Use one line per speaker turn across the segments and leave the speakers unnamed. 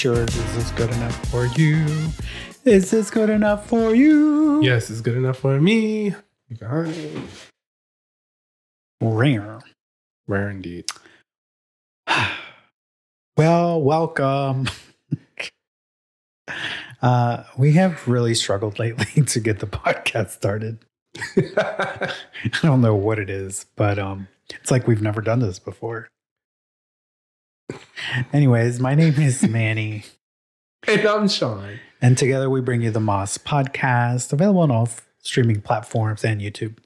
Sure this is good enough for you? Is this good enough for you?
Yes, it's good enough for me. You got it.
Rare.
Rare indeed.
Well, welcome. uh, we have really struggled lately to get the podcast started. I don't know what it is, but um, it's like we've never done this before. Anyways, my name is Manny,
and I'm Shawn.
and together we bring you the MAS podcast, available on all f- streaming platforms and YouTube.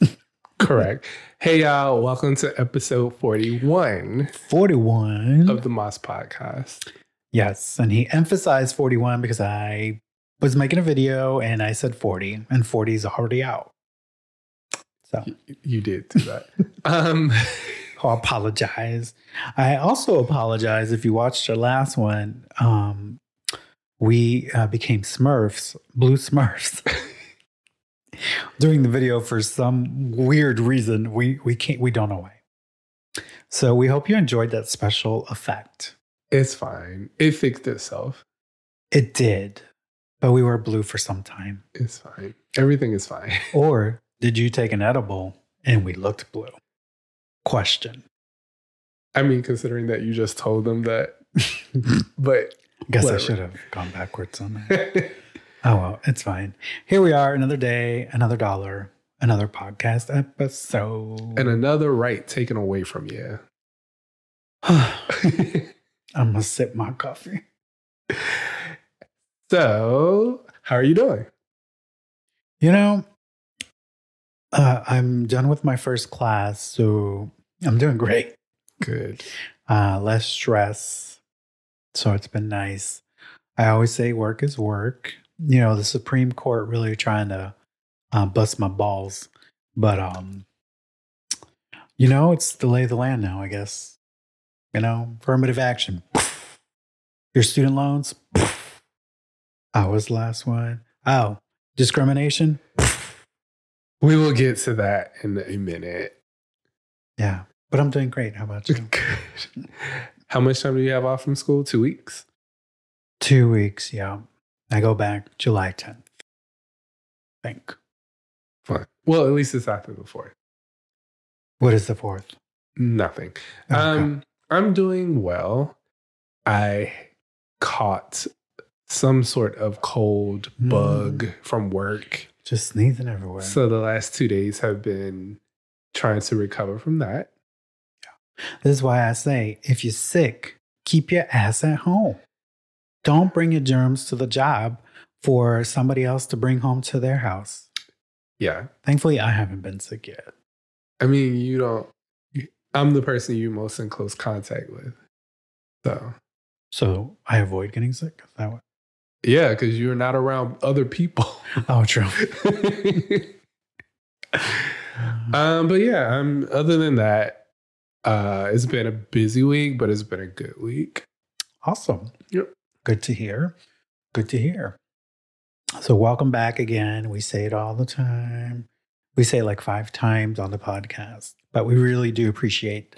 Correct. hey, y'all. Welcome to episode 41
41.
of the MAS Podcast.
Yes, and he emphasized 41 because I was making a video and I said 40, and 40 is already out. So
Y- You did do that. um,
I apologize. I also apologize if you watched our last one. Um, we uh, became Smurfs, blue Smurfs. During the video, for some weird reason, we we can't we don't know why. So we hope you enjoyed that special effect.
it's fine. It fixed itself.
It did, but we were blue for some time.
It's fine. Everything is fine.
Or did you take an edible and we looked blue? Question.
I mean, considering that you just told them that, but I
Guess I should have gone backwards on that. oh well, it's fine. Here we are, another day, another dollar, another podcast episode.
and another right taken away from you.
I'm gonna sip my coffee.
so, how are you doing?
You know, uh, I'm done with my first class, so I'm doing great.
Good.
uh, less stress. So it's been nice. I always say work is work. You know, the Supreme Court really trying to uh, bust my balls, but um, you know, it's the lay of the land now. I guess. You know, affirmative action. Your student loans. I was the last one. Oh, discrimination.
We will get to that in a minute.
Yeah, but I'm doing great. How about you?
Good. How much time do you have off from school? Two weeks.
Two weeks. Yeah, I go back July 10th. I think.
Fine. Well, at least it's after the fourth.
What is the fourth?
Nothing.
Okay.
Um, I'm doing well. I caught some sort of cold
Mm.
bug from work.
Just sneezing everywhere.
So the last two days have been trying to recover from that.
This is why I say if you're sick, keep your ass at home. Don't bring your germs to the job for somebody else to bring home to their house.
Yeah.
Thankfully, I haven't been sick yet.
I mean, you don't. I'm the person you're most in close contact with. So,
So I avoid getting sick. That what?
yeah, because you're not around other people.
Oh, true.
um, but yeah, I'm, other than that, uh, it's been a busy week, but it's been a good week.
Awesome.
Yep.
Good to hear. Good to hear. So, welcome back again. We say it all the time. We say it like five times on the podcast, but we really do appreciate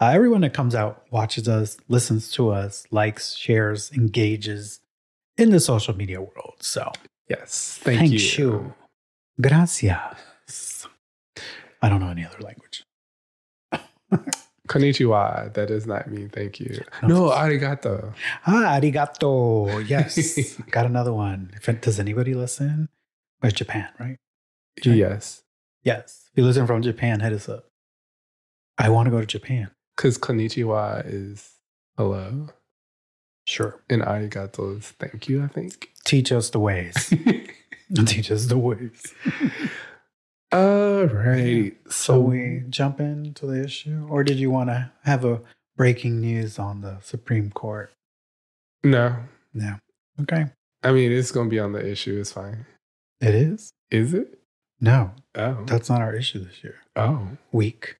uh, everyone that comes out, watches us, listens to us, likes, shares, engages in the social media world. So,
Yes, thank,
thank
you.
you. Gracias. I don't know any other language.
Konnichiwa. That does not mean thank you.
No.
Arigato.
Ah, arigato. Yes. Got another one. If does anybody listen? Or Japan, right? Japan.
Yes,
Yes. If you listen from Japan, hit us up. I want to go to Japan.
because konnichiwa is hello,
Sure.
and arigato is thank you. I think.
Teach us the ways. Teach us the ways.
All right.
So
So
we jump into the issue, or did you want to have a breaking news on the Supreme Court?
no,
No. Okay.
I mean it's gonna be on the issue. It's fine.
It is?
Is it?
No,
Oh.
that's not our issue this year.
oh.
Week.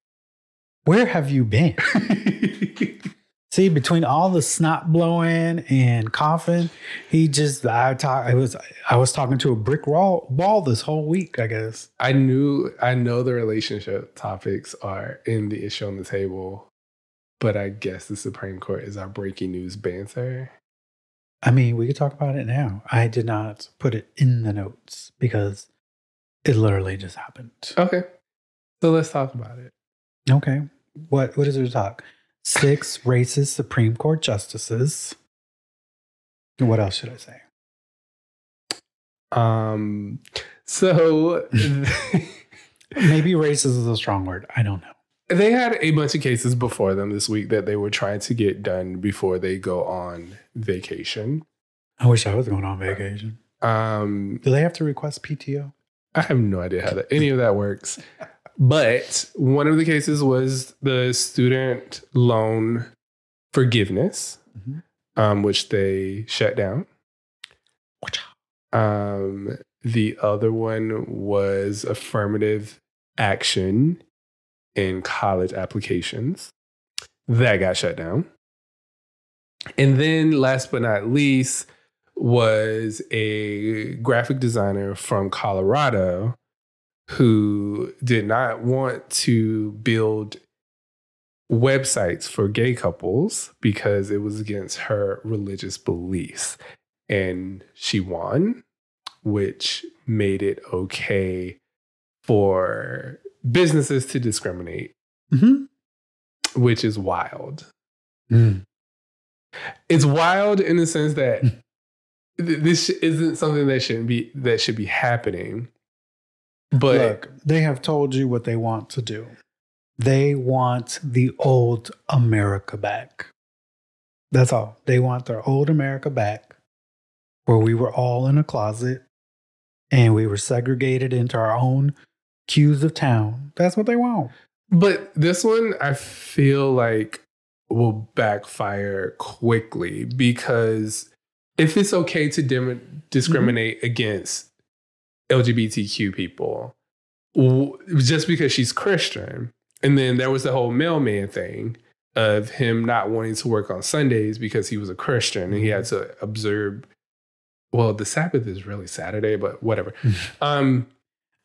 Where have you been? See, between all the snot blowing and coughing, he just I talk I was I was talking to a brick wall wall this whole week, I guess.
I knew I know the relationship topics are in the issue on the table, but I guess the Supreme Court is our breaking news banter.
I mean, we could talk about it now. I did not put it in the notes because it literally just happened.
Okay. So let's talk about it.
Okay. What what is there to talk? Six racist Supreme Court justices. What else should I say?
Um so
Maybe racist is a strong word. I don't know.
they had a bunch of cases before them this week that they were trying to get done before they go on vacation.
I wish I was going on vacation.
Um
Do they have to request PTO?
I have no idea how that, any of that works. But one of the cases was the student loan forgiveness,
Mhm.
um, which they shut down. Um, the other one was affirmative action in college applications. That got shut down. And then, last but not least, was a graphic designer from Colorado who did not want to build websites for gay couples because it was against her religious beliefs. And she won, which made it okay for businesses to discriminate,
Mm-hmm.
which is wild. It's wild in the sense that this isn't something that shouldn't be that should be happening. But
Look, they have told you what they want to do. They want the old America back. That's all. They want their old America back, where we were all in a closet and we were segregated into our own cues of town. That's what they want.
But this one, I feel like will backfire quickly because if it's okay to dim- mm-hmm. discriminate against LGBTQ people, just because she's Christian, and then there was the whole mailman thing of him not wanting to work on Sundays because he was a Christian and he had to observe. Well, the Sabbath is really Saturday, but whatever. um,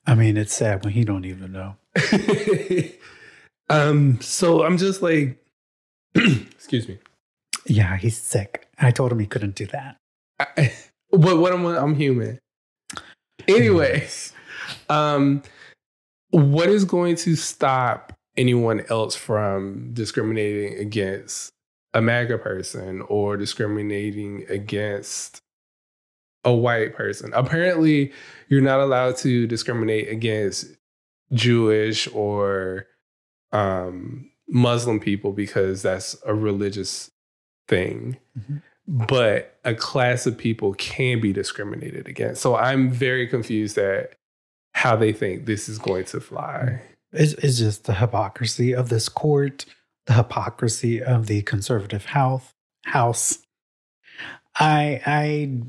I mean, it's sad when he don't even know.
um, so I'm just like, excuse me.
Yeah, he's sick. I told him he couldn't do that.
I, what what am I'm human. Anyway, um, what is going to stop anyone else from discriminating against a MAGA person or discriminating against a white person? Apparently, you're not allowed to discriminate against Jewish or um, Muslim people because that's a religious thing.
Mhm.
But a class of people can be discriminated against. So I'm very confused at how they think this is going to fly.
It's, it's just the hypocrisy of this court, the hypocrisy of the conservative house. House. I I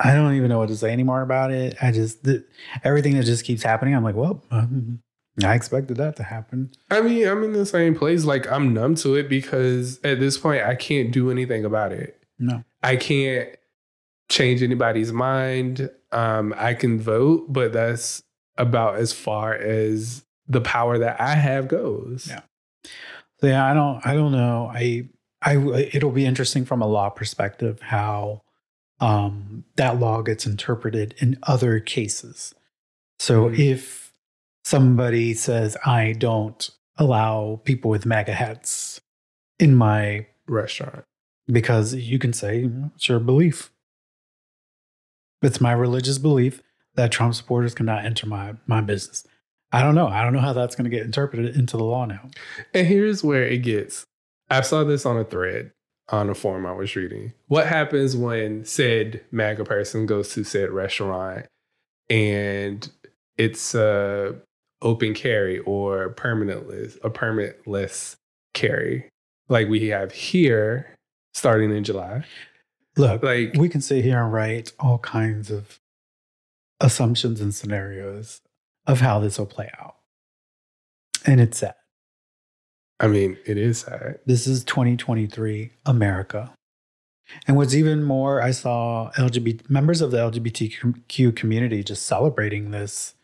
I don't even know what to say anymore about it. I just the, everything that just keeps happening. I'm like, well, um, I expected that to happen.
I mean, I'm in the same place. Like I'm numb to it because at this point I can't do anything about it.
No,
I can't change anybody's mind. Um, I can vote, but that's about as far as the power that I have goes.
Yeah. So yeah, I don't I don't know. I I it'll be interesting from a law perspective how um that law gets interpreted in other cases. So
Mhm.
if somebody says I don't allow people with MAGA hats in my
Restaurant.
because you can say "Mm, it's your belief. It's my religious belief that Trump supporters cannot enter my my business. I don't know. I don't know how that's going to get interpreted into the law now.
And here's where it gets. I saw this on a thread on a forum I was reading. What happens when said MAGA person goes to said restaurant and it's uh, open carry or permanentless, a permitless carry, like we have here starting in July.
Look,
Like
we can sit here and write all kinds of assumptions and scenarios of how this will play out. And it's sad.
I mean, it is sad.
This is 2023 America. And what's even more, I saw LGBT members of the LGBTQ community just celebrating this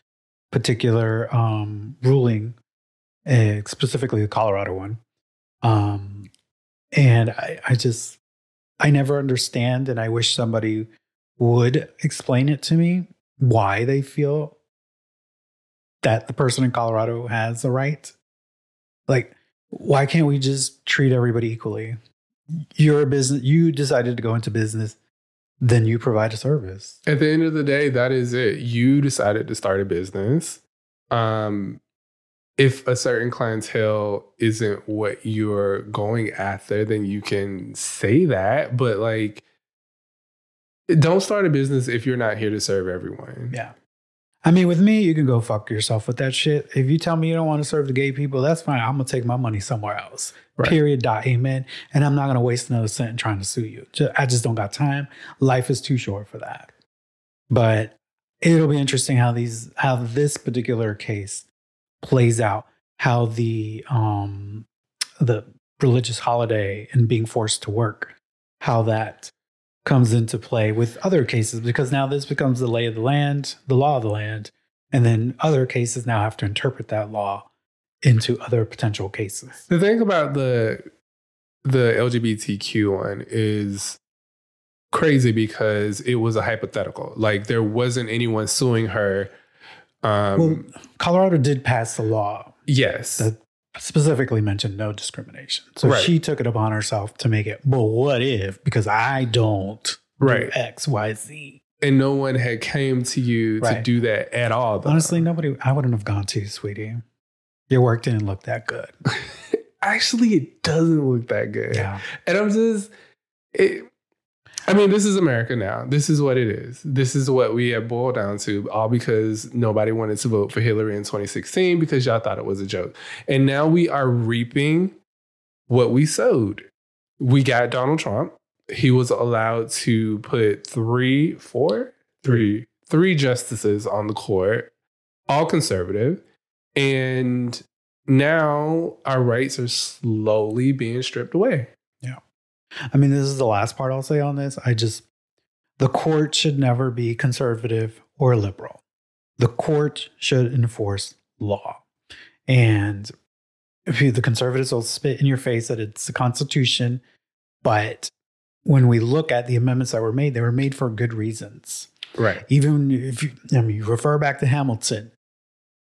particular um, ruling, uh, specifically the Colorado one, Um, and I, I just, I never understand, and I wish somebody would explain it to me why they feel that the person in Colorado has a right. Like, why can't we just treat everybody equally? You're a business, you decided to go into business, then you provide a service.
At the end of the day, that is it. You decided to start a business. Um, if a certain clientele isn't what you're going after, then you can say that. But like, don't start a business if you're not here to serve everyone.
Yeah. I mean, with me, you can go fuck yourself with that shit. If you tell me you don't want to serve the gay people, that's fine. I'm gonna take my money somewhere else.
Right.
Period. Dot. Amen. And I'm not gonna waste another cent trying to sue you. Ju- I just don't got time. Life is too short for that. But it'll be interesting how these how this particular case plays out. How the um the religious holiday and being forced to work, how that comes into play with other cases because now this becomes the lay of the land, the law of the land, and then other cases now have to interpret that law into other potential cases.
The thing about the the LGBTQ one is crazy because it was a hypothetical. Like there wasn't anyone suing her. Um,
well, Colorado did pass the law
yes,
specifically mentioned no discrimination. So
Right.
she took it upon herself to make it, well, what if? Because I don't do
right.
X, Y, Z.
And no one had came to you to do that at all. though.
Honestly, nobody, I wouldn't have gone to you, sweetie. Your work didn't look that good.
actually, it doesn't look that good.
Yeah.
And I'm just, it, I mean, this is America now. This is what it is. This is what we have boiled down to, all because nobody wanted to vote for Hillary in 2016 because y'all thought it was a joke. And now we are reaping what we sowed. We got Donald Trump. He was allowed to put three, four, three, three justices on the court, all conservative. And now our rights are slowly being stripped away.
I mean, this is the last part I'll say on this. I just, the court should never be conservative or liberal. The court should enforce law. And if you, the conservatives will spit in your face that it's the Constitution, but when we look at the amendments that were made, they were made for good reasons.
Right.
Even if you, I mean, you refer back to Hamilton,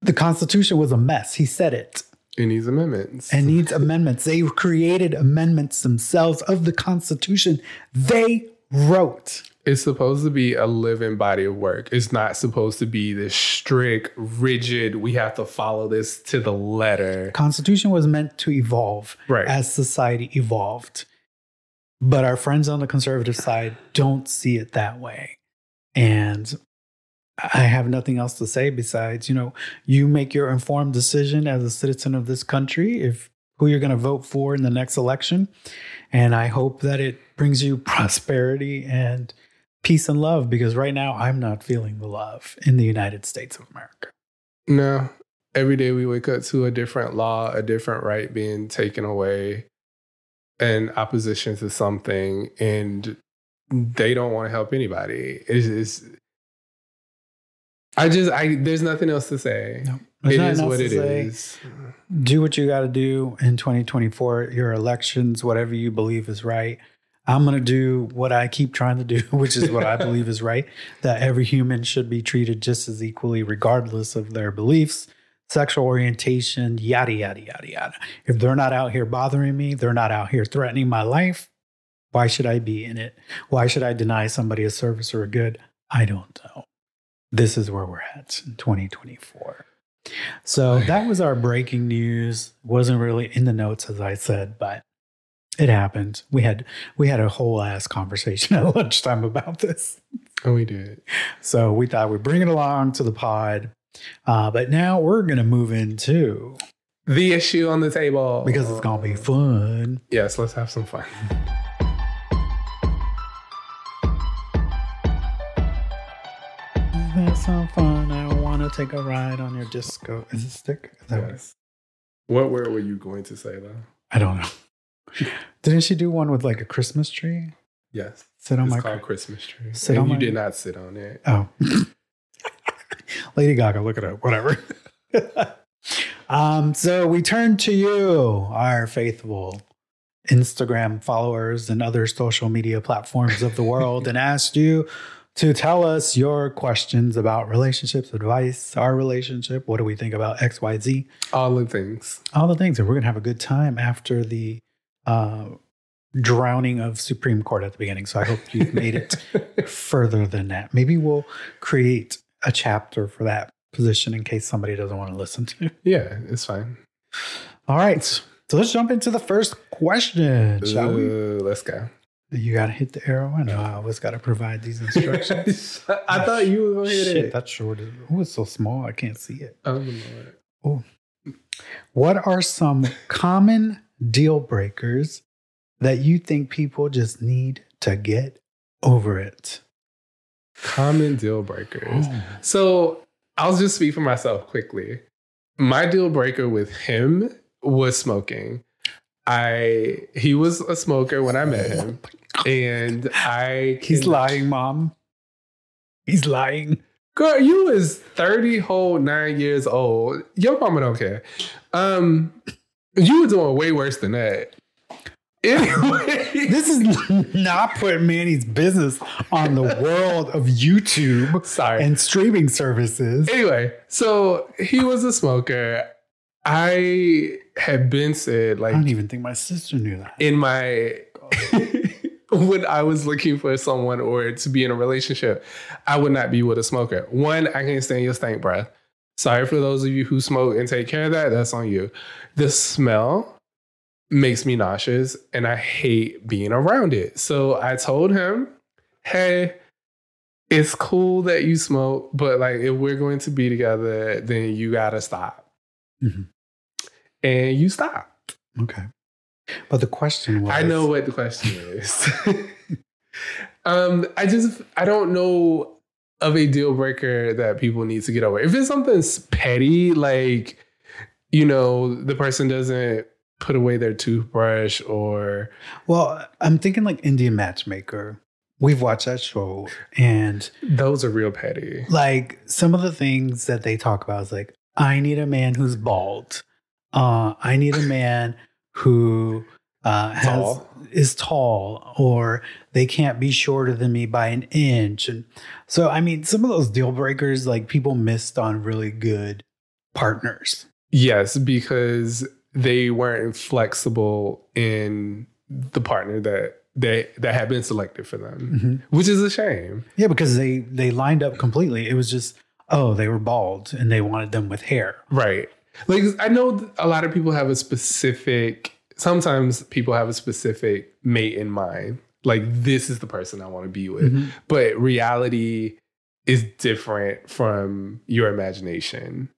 the Constitution was a mess. He said it
It needs amendments.
and needs amendments. They created amendments themselves of the Constitution they wrote.
it's supposed to be a living body of work. It's not supposed to be this strict, rigid, we have to follow this to the letter.
Constitution was meant to evolve
Right.
as society evolved. But our friends on the conservative side don't see it that way. And I have nothing else to say besides, you know, you make your informed decision as a citizen of this country if who you're going to vote for in the next election. And I hope that it brings you prosperity and peace and love because right now I'm not feeling the love in the United States of America.
No. Every day we wake up to a different law, a different right being taken away in opposition to something, and they don't want to help anybody. It's, it's I just I there's nothing else to say.
No,
It is what it
say.
is.
do what you got to do in 2024 your elections whatever you believe is right. I'm going to do what i keep trying to do which is what i believe is right that every human should be treated just as equally regardless of their beliefs sexual orientation yada yada yada yada. If they're not out here bothering me they're not out here threatening my life why should i be in it? Why should i deny somebody a service or a good? I don't know this is where we're at in 2024 so that was our breaking news. Wasn't really in the notes as I said, but it happened. We had we had a whole ass conversation at lunchtime about this.
Oh, we did.
So we thought we'd bring it along to the pod. Uh, but now we're gonna move into
The issue on the table.
because it's gonna be fun.
Yes, let's have some fun.
Take a ride on your disco. Is it stick? Is
Yes. What word were you going to say though?
I don't know. Didn't she do one with like a Christmas tree?
Yes.
Sit on
it's
my
called Christmas tree.
Sit
and
on
you
my-
did not sit on it.
Oh. Lady Gaga, look it up, whatever. Um, so we turn to you, our faithful Instagram followers and other social media platforms of the world, and asked you to tell us your questions about relationships, advice, our relationship. What do we think about XYZ?
All the things.
All the things. And we're going to have a good time after the uh, drowning of Supreme Court at the beginning. So I hope you've made it further than that. Maybe we'll create a chapter for that position in case somebody doesn't want to listen to.
Yeah, it's fine.
All right. So let's jump into the first question, shall we?
Uh, let's go.
You got to hit the arrow. and know oh, I always got to provide these instructions.
I thought you were going to hit
Shit,
it.
that's short. Oh, it's so small. I can't see it.
Oh, Lord.
What are some common deal breakers that you think people just need to get over it?
Common deal breakers. So I'll just speak for myself quickly. My deal breaker with him was smoking. I he was a smoker when I met him, and I
He's
can-
lying, mom. He's lying.
Girl, you was 30 whole nine years old. Your mama don't care. Um, you were doing way worse than that. Anyway,
This is not putting Manny's business on the world of YouTube
sorry.
and streaming services.
anyway, so he was a smoker. I had been said Like I
don't even think my sister knew that.
in my when I was looking for someone or to be in a relationship, I would not be with a smoker. One, I can't stand your stank breath. Sorry for those of you who smoke and take care of that. That's on you. The smell makes me nauseous and I hate being around it. So I told him, hey, it's cool that you smoke, but like if we're going to be together, then you gotta stop.
Mhm.
And you stopped.
Okay. But the question was
I know what the question is. um, I just I don't know of a deal breaker that people need to get over. If it's something petty, like you know, the person doesn't put away their toothbrush or
Well, I'm thinking like Indian Matchmaker. We've watched that show and
those are real petty.
like some of the things that they talk about is like I need a man who's bald. Uh I need a man who uh has
Tall.
is tall or they can't be shorter than me by an inch and so I mean some of those deal breakers like people missed on really good partners.
Yes, because they weren't flexible in the partner that they that had been selected for them,
Mhm.
which is a shame.
Yeah, because they they lined up completely. It was just oh, they were bald and they wanted them with hair.
Right. Like I know a lot of people have a specific sometimes people have a specific mate in mind. Like this is the person I want to be with.
Mhm.
But reality is different from your imagination.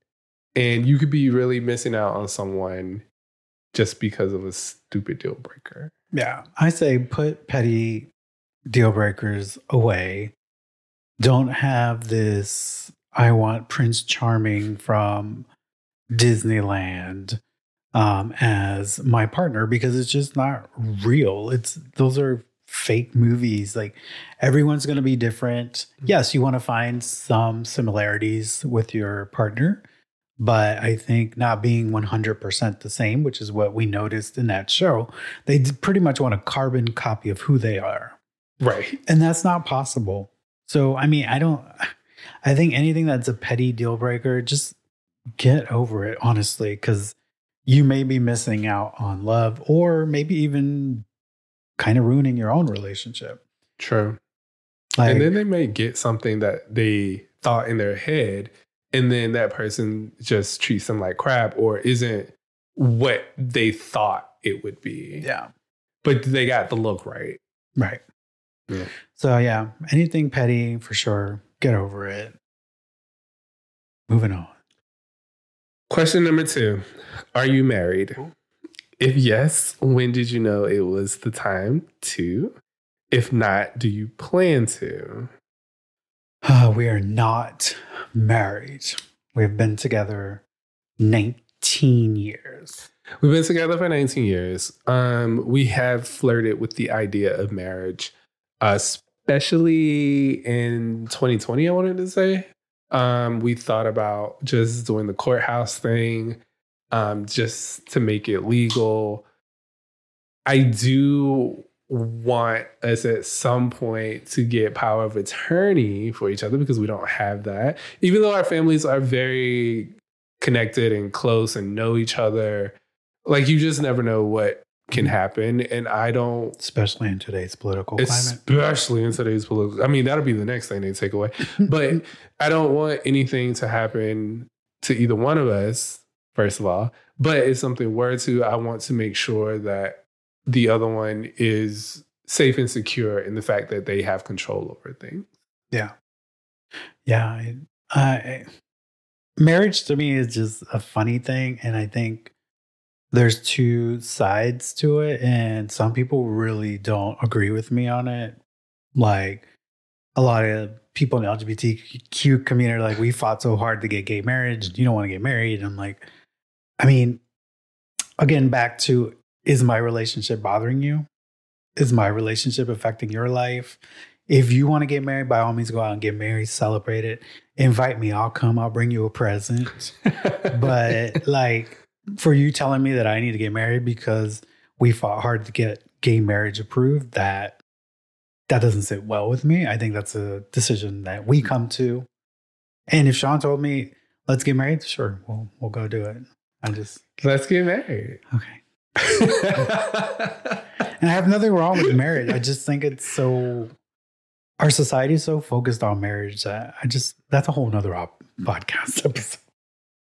And you could be really missing out on someone just because of a stupid deal breaker.
Yeah, I say put petty deal breakers away. Don't have this. I want Prince Charming from Disneyland um, as my partner because it's just not real. It's those are fake movies. Like everyone's going to be different. Yes, you want to find some similarities with your partner, but I think not being 100% the same, which is what we noticed in that show, they pretty much want a carbon copy of who they are.
Right.
And that's not possible. So, I mean, I don't, I think anything that's a petty deal breaker, just get over it, honestly, because you may be missing out on love or maybe even kind of ruining your own relationship.
True.
Like,
and then they may get something that they thought in their head, and then that person just treats them like crap or isn't what they thought it would be.
yeah,
But they got the look right.
right.
Yeah.
So, yeah, anything petty for sure, get over it. Moving on.
Question number two Are you married? If yes, when did you know it was the time to? If not, do you plan to?
Uh, we are not married. We've been together 19 years.
We've been together for 19 years. Um, we have flirted with the idea of marriage, especially in 2020, I wanted to say. Um, we thought about just doing the courthouse thing um, just to make it legal. I do want us at some point to get power of attorney for each other because we don't have that. Even though our families are very connected and close and know each other, like you just never know what can happen. And I don't
especially in today's political climate.
especially in today's political. I mean, that'll be the next thing they take away. But I don't want anything to happen to either one of us. First of all, but if something were to, I want to make sure that the other one is safe and secure in the fact that they have control over things.
Yeah. Yeah. I, I, marriage to me is just a funny thing. And I think there's two sides to it. And some people really don't agree with me on it. Like a lot of people in the LGBTQ community are like, we fought so hard to get gay marriage. You don't want to get married. And I'm like, I mean, again, back to is my relationship bothering you? Is my relationship affecting your life? If you want to get married, by all means, go out and get married, celebrate it. Invite me. I'll come. I'll bring you a present. But like for you telling me that I need to get married because we fought hard to get gay marriage approved, that that doesn't sit well with me. I think that's a decision that we come to. And if Shawn told me, let's get married, sure, we'll we'll go do it. I'm just
let's get married.
okay. And I have nothing wrong with marriage. I just think it's so our society is so focused on marriage that I just that's a whole nother op- podcast episode.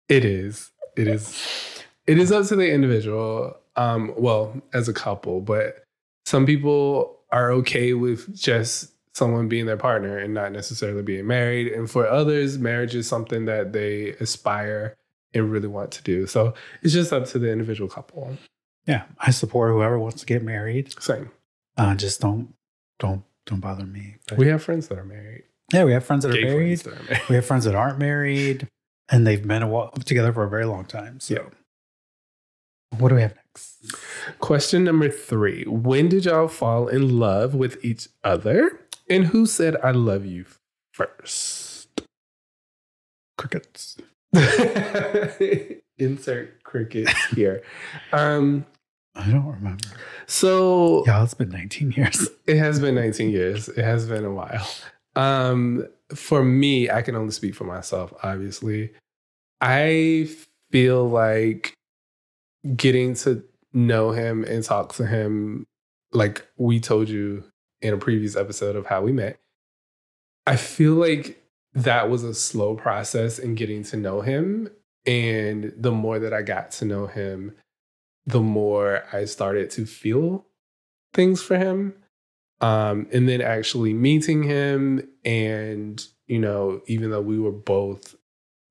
It is. It is. It is up to the individual. Um, well, as a couple, but some people are okay with just someone being their partner and not necessarily being married. And for others, marriage is something that they aspire and really want to do. So it's just up to the individual couple.
Yeah, I support whoever wants to get married.
Same.
Uh, just don't don't don't bother me. But-
We have friends that are married.
yeah, we have friends that are married.
friends that are married.
We have friends that aren't married, and they've been a while, together for a very long time. So,
Yeah.
what do we have next?
Question number three. When did y'all fall in love with each other? And who said I love you first?
Crickets.
Insert crickets here. Um,
I don't remember.
so
Yeah, it's been 19 years.
it has been 19 years. It has been a while. Um, for me, I can only speak for myself, obviously. I feel like getting to know him and talk to him, like we told you in a previous episode of how we met, I feel like that was a slow process in getting to know him. And the more that I got to know him, the more I started to feel things for him. Um, and then actually meeting him, and you know, even though we were both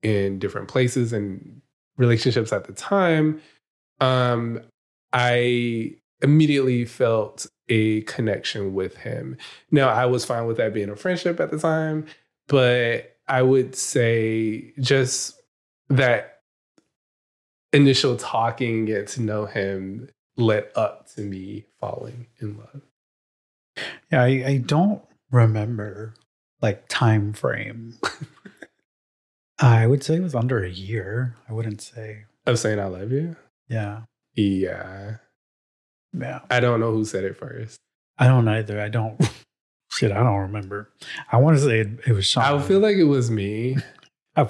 in different places and relationships at the time, um, I immediately felt a connection with him. Now, I was fine with that being a friendship at the time, but I would say just that initial talking, get to know him, led up to me falling in love.
Yeah, I, I don't remember like time frame. I would say it was under a year. I wouldn't say.
Of saying I love you?
Yeah.
Yeah.
Yeah.
I don't know who said it first.
I don't either. I don't. Shit, I don't remember. I want to say it, it was Shawn.
I feel like it was me,
I,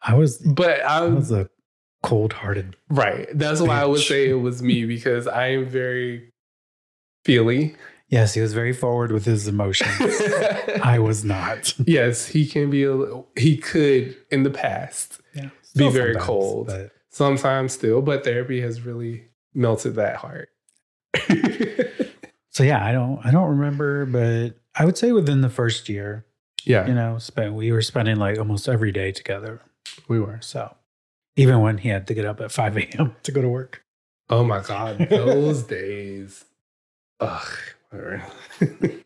I was.
but
I
I
was a cold-hearted.
right. That's why I would say it was me because I am very feely.
Yes, he was very forward with his emotions. I was not.
yes, he can be a little, he could in the past
Yeah,
Be
still
very
sometimes,
cold.
but
sometimes still, but therapy has really melted that heart.
so yeah, I don't. I don't remember, but I would say within the first year,
yeah,
you know, spent we were spending like almost every day together.
we were.
So even when he had to get up at 5 a.m. to go to work.
Oh my God, those days. Ugh.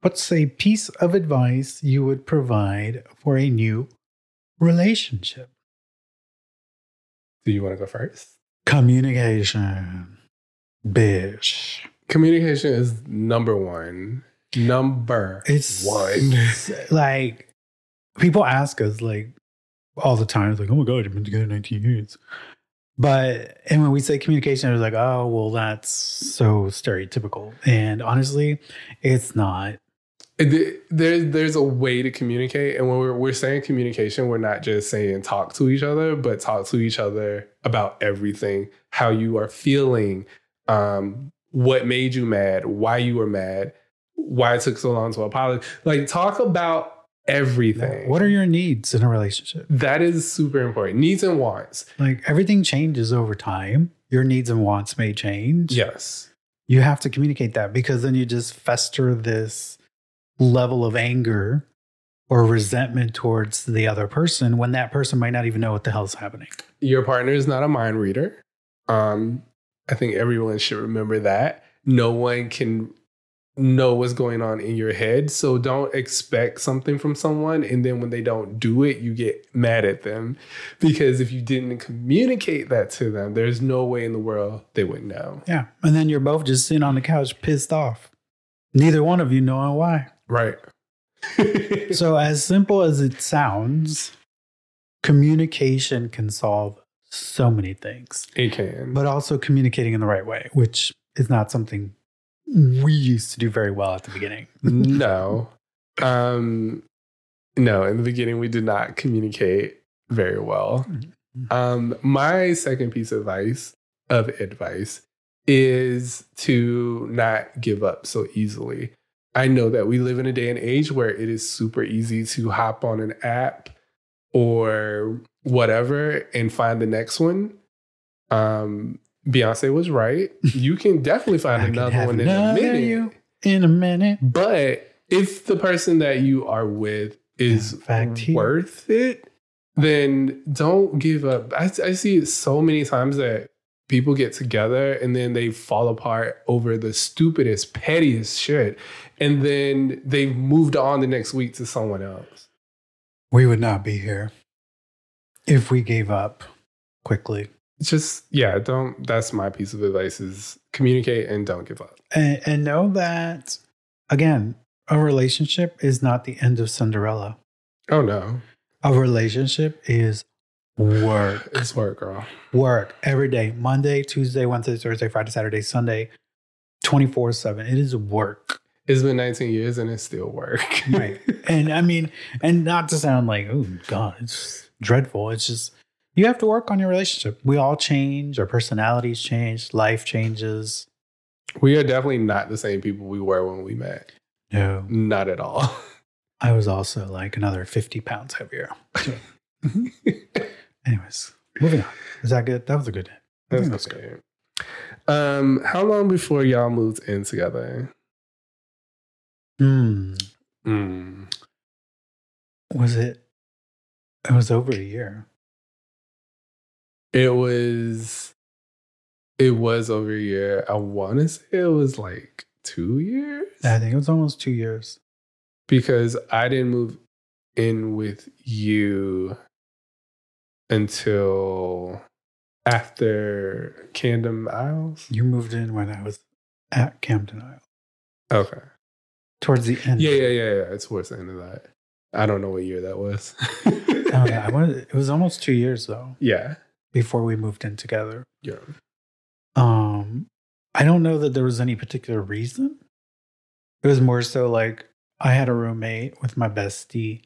What's a piece of advice you would provide for a new relationship?
Do you want to go first?
Communication. Bitch.
Communication is number one. Number
It's
one.
like people ask us, like, all the time. It's like, oh my God, I've been together 19 years. But, and when we say communication, it was like, oh, well, that's so stereotypical. And honestly, it's not.
There's there's a way to communicate, and when we're we're saying communication, we're not just saying talk to each other, but talk to each other about everything, how you are feeling, um, what made you mad, why you were mad, why it took so long to apologize. Like talk about everything.
What are your needs in a relationship?
That is super important. Needs and wants.
Like everything changes over time. Your needs and wants may change.
Yes.
You have to communicate that because then you just fester this level of anger or resentment towards the other person when that person might not even know what the hell is happening.
Your partner is not a mind reader. Um, I think everyone should remember that. No one can know what's going on in your head. So don't expect something from someone. And then when they don't do it, you get mad at them. Because if you didn't communicate that to them, there's no way in the world they would know.
Yeah. And then you're both just sitting on the couch pissed off. Neither one of you knowing why.
Right.
so, as simple as it sounds, communication can solve so many things.
It can.
But also communicating in the right way, which is not something we used to do very well at the beginning.
no. Um no, in the beginning we did not communicate very well. Mm-hmm. Um my second piece of advice of advice is to not give up so easily. I know that we live in a day and age where it is super easy to hop on an app or whatever and find the next one. Um Beyonce was right. You can definitely find another one in a minute.
in a minute.
But if the person that you are with is fact, worth it, then don't give up. I, I see it so many times that people get together and then they fall apart over the stupidest, pettiest shit. And then they've moved on the next week to someone else.
We would not be here if we gave up quickly
just yeah don't that's my piece of advice is communicate and don't give up.
And, and know that again a relationship is not the end of cinderella.
Oh no.
A relationship is work.
It's work girl.
Work every day monday tuesday wednesday thursday friday saturday sunday 24 7 it is work.
It's been 19 years and it's still work.
Right. And i mean and not to sound like oh god it's dreadful. It's just you have to work on your relationship. We all change, our personalities change, life changes.
We are definitely not the same people we were when we met.
No.
Not at all.
I was also like another 50 pounds heavier. Anyways, moving on. Is that good? That was a good
day. That's good. Um, how long before y'all moved in together?
Hmm. Mm. Was it? It was over a year.
It was it was over a year. I want to say it was like two years.
I think it was almost two years.
Because I didn't move in with you until after Camden Isles.
You moved in when I was at Camden Isles.
Okay.
Towards the end.
Yeah, yeah, yeah, yeah. It's towards the end of that. I don't know what year that was.
oh, yeah. I wanted, it was almost two years though.
Yeah
before we moved in together.
Yeah.
Um, I don't know that there was any particular reason. It was more so like I had a roommate with my bestie.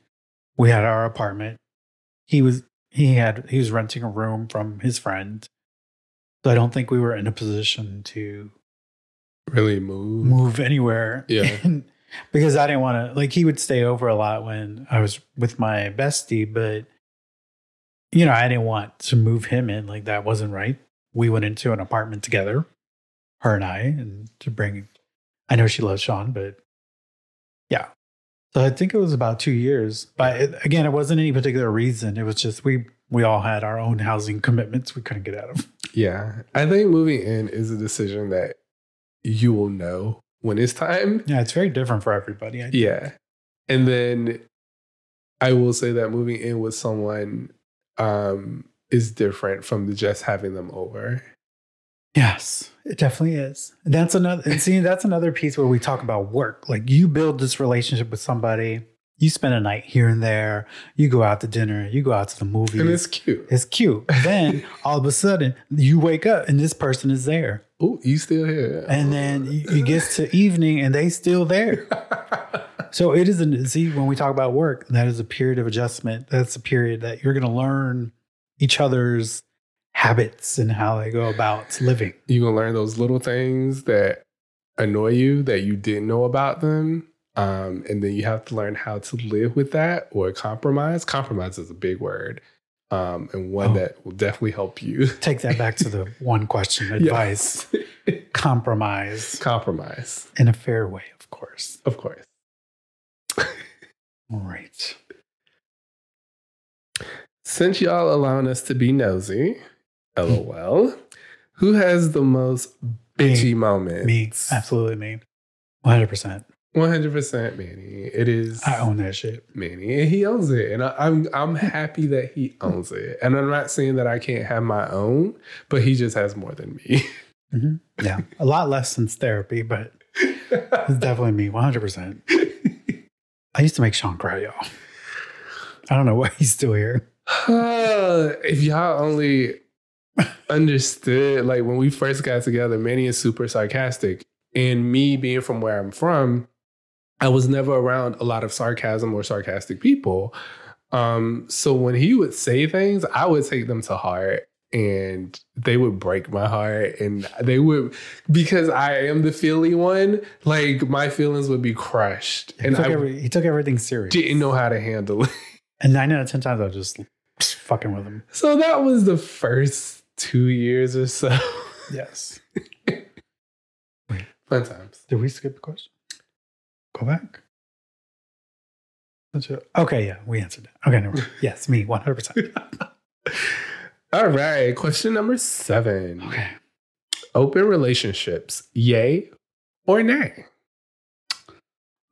We had our apartment. He was he had he was renting a room from his friend. So I don't think we were in a position to
really move
move anywhere.
Yeah.
because I didn't want to like he would stay over a lot when I was with my bestie, but you know, I didn't want to move him in. Like that wasn't right. We went into an apartment together, her and I, and to bring, I know she loves Shawn, but yeah. So I think it was about two years. But it, again, it wasn't any particular reason. It was just we we all had our own housing commitments we couldn't get out of.
Yeah, I think moving in is a decision that you will know when it's time.
Yeah, it's very different for everybody.
Yeah, and then I will say that moving in with someone um, is different from the just having them over.
Yes, it definitely is. That's another and see that's another piece where we talk about work. Like you build this relationship with somebody you spend a night here and there. You go out to dinner. You go out to the movies.
And it's cute.
It's cute. Then all of a sudden, you wake up and this person is there.
Oh, you still here?
And then you, you get to evening and they still there. So it is an see when we talk about work, that is a period of adjustment. That's a period that you're going to learn each other's habits and how they go about living.
You're gonna learn those little things that annoy you that you didn't know about them. Um, and then you have to learn how to live with that or compromise. Compromise is a big word. Um, and one
Oh.
that will definitely help you.
Take that back to the one question advice. Compromise
compromise,
in a fair way, of course.
of course.
All right.
Since y'all allowing us to be nosy, lol, who has the most bitchy moment?
Me, absolutely me. 100%.
100% Manny. It is
I own that shit.
Manny, and he owns it, and I, I'm I'm happy that he owns it. And I'm not saying that I can't have my own, but he just has more than me.
Mhm. Yeah. A lot less since therapy, but it's definitely me. 100%. I used to make Shawn cry, y'all. I don't know why he's still here.
if y'all only understood, like when we first got together, Manny is super sarcastic, and me being from where I'm from, I was never around a lot of sarcasm or sarcastic people. Um, so when he would say things, I would take them to heart and they would break my heart and they would because I am the feely one, like my feelings would be crushed.
He,
And
took,
I
every, he took everything serious.
didn't know how to handle it.
And nine out of 10 times I was just fucking with him.
So that was the first two years or so.
Yes.
Fun times.
Did we skip the question? Go back. Okay, yeah, we answered that. Okay, never mind. Yes, me, 100%.
All right. Question number seven.
Okay.
Open relationships, yay or nay?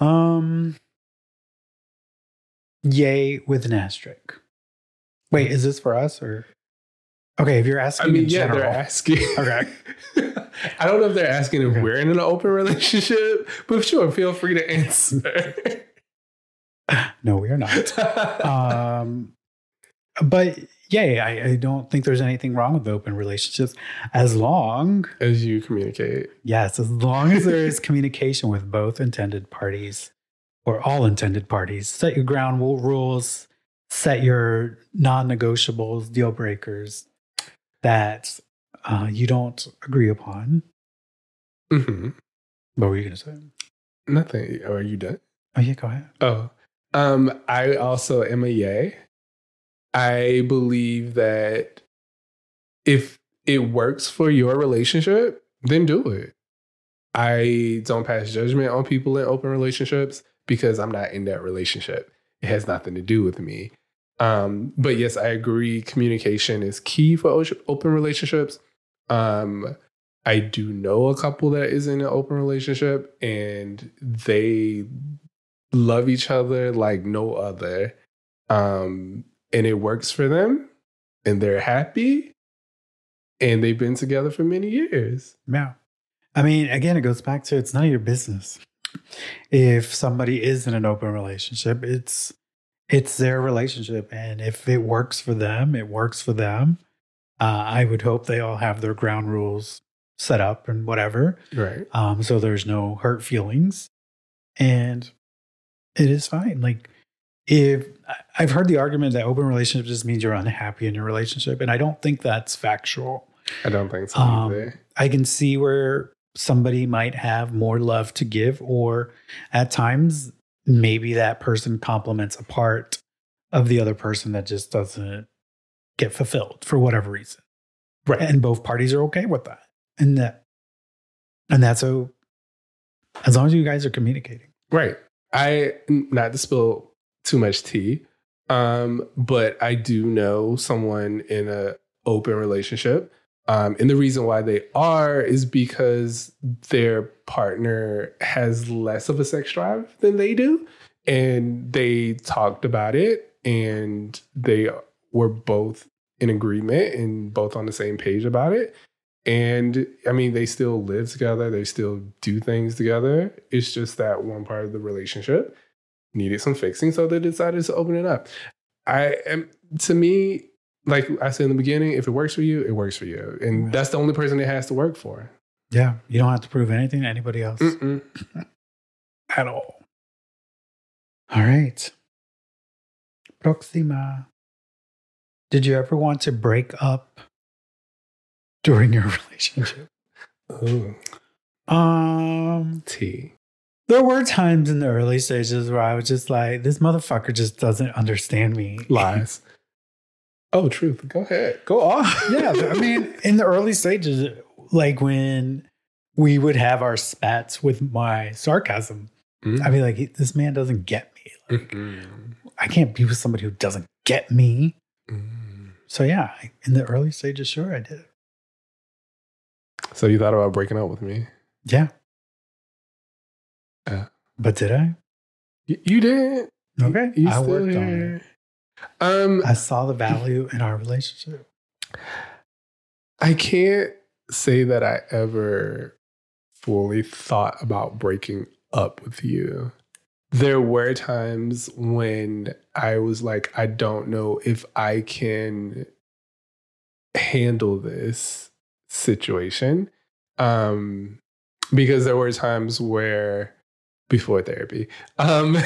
Um, yay with an asterisk. Wait, is this for us or? Okay, if you're asking,
I mean,
in
yeah,
general,
they're asking.
Okay.
I don't know if they're asking if
Okay.
we're in an open relationship, but sure, feel free to answer.
no, we are not. um, but yay, I, I don't think there's anything wrong with open relationships as long,
As you communicate.
yes, as long as there is communication with both intended parties or all intended parties. Set your ground rules, set your non-negotiables, deal breakers that uh, you don't agree upon.
hmm
What were you going to say?
Nothing. Are you done?
Oh yeah, go ahead.
Oh, um, I also am a yay. I believe that if it works for your relationship, then do it. I don't pass judgment on people in open relationships because I'm not in that relationship. It has nothing to do with me. Um, but yes, I agree. Communication is key for open relationships. Um, I do know a couple that is in an open relationship and they love each other like no other. Um, and it works for them and they're happy and they've been together for many years.
Yeah. I mean, again, it goes back to it's none of your business. If somebody is in an open relationship, it's it's their relationship, and if it works for them, it works for them. Uh, I would hope they all have their ground rules set up and whatever,
Right.
um, so there's no hurt feelings, and it is fine. Like if I've heard the argument that open relationship just means you're unhappy in your relationship, and I don't think that's factual.
I don't think so
Um. I can see where somebody might have more love to give, or at times, maybe that person complements a part of the other person that just doesn't get fulfilled for whatever reason.
Right.
And both parties are okay with that. And that, and that's so, as long as you guys are communicating.
Right. I not to spill too much tea, um, but I do know someone in a open relationship. Um, and the reason why they are is because their partner has less of a sex drive than they do. And they talked about it and they were both in agreement and both on the same page about it. And I mean, they still live together, they still do things together. It's just that one part of the relationship. Needed some fixing, so they decided to open it up. I am to me, like I said in the beginning, if it works for you, it works for you, and that's the only person it has to work for.
Yeah, you don't have to prove anything to anybody else
Mm-mm.
at all. All right. Proxima. Did you ever want to break up during your relationship?
Ooh,
Um,
T.
there were times in the early stages where I was just like, this motherfucker just doesn't understand me.
Lies. oh, truth. Go ahead. Go off.
yeah, I mean, in the early stages, like when we would have our spats with my sarcasm,
Mm.
I'd be like, this man doesn't get me. Like,
Mm-mm.
I can't be with somebody who doesn't get me.
Mm.
So yeah, in the early stages, sure, I did.
So you thought about breaking up with me?
Yeah.
Yeah.
But did I?
Y- You did.
Okay.
You
I
still
worked on it.
Um,
I saw the value in our relationship.
I can't say that I ever fully thought about breaking up with you. There were times when I was like, I don't know if I can handle this situation. Um, because there were times where before therapy, um,